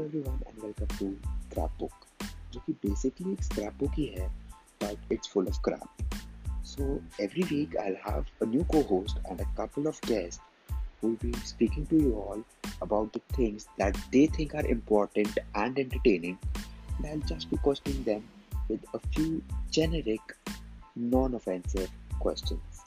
Everyone and welcome to crap book जो कि basically एक स्क्रैप बुक ही है but it's full of crap so every week I have a new co-host and a couple of guests who will be speaking to you all about the things that they think are important and entertaining. And I'll just be questioning them with a few generic non-offensive questions.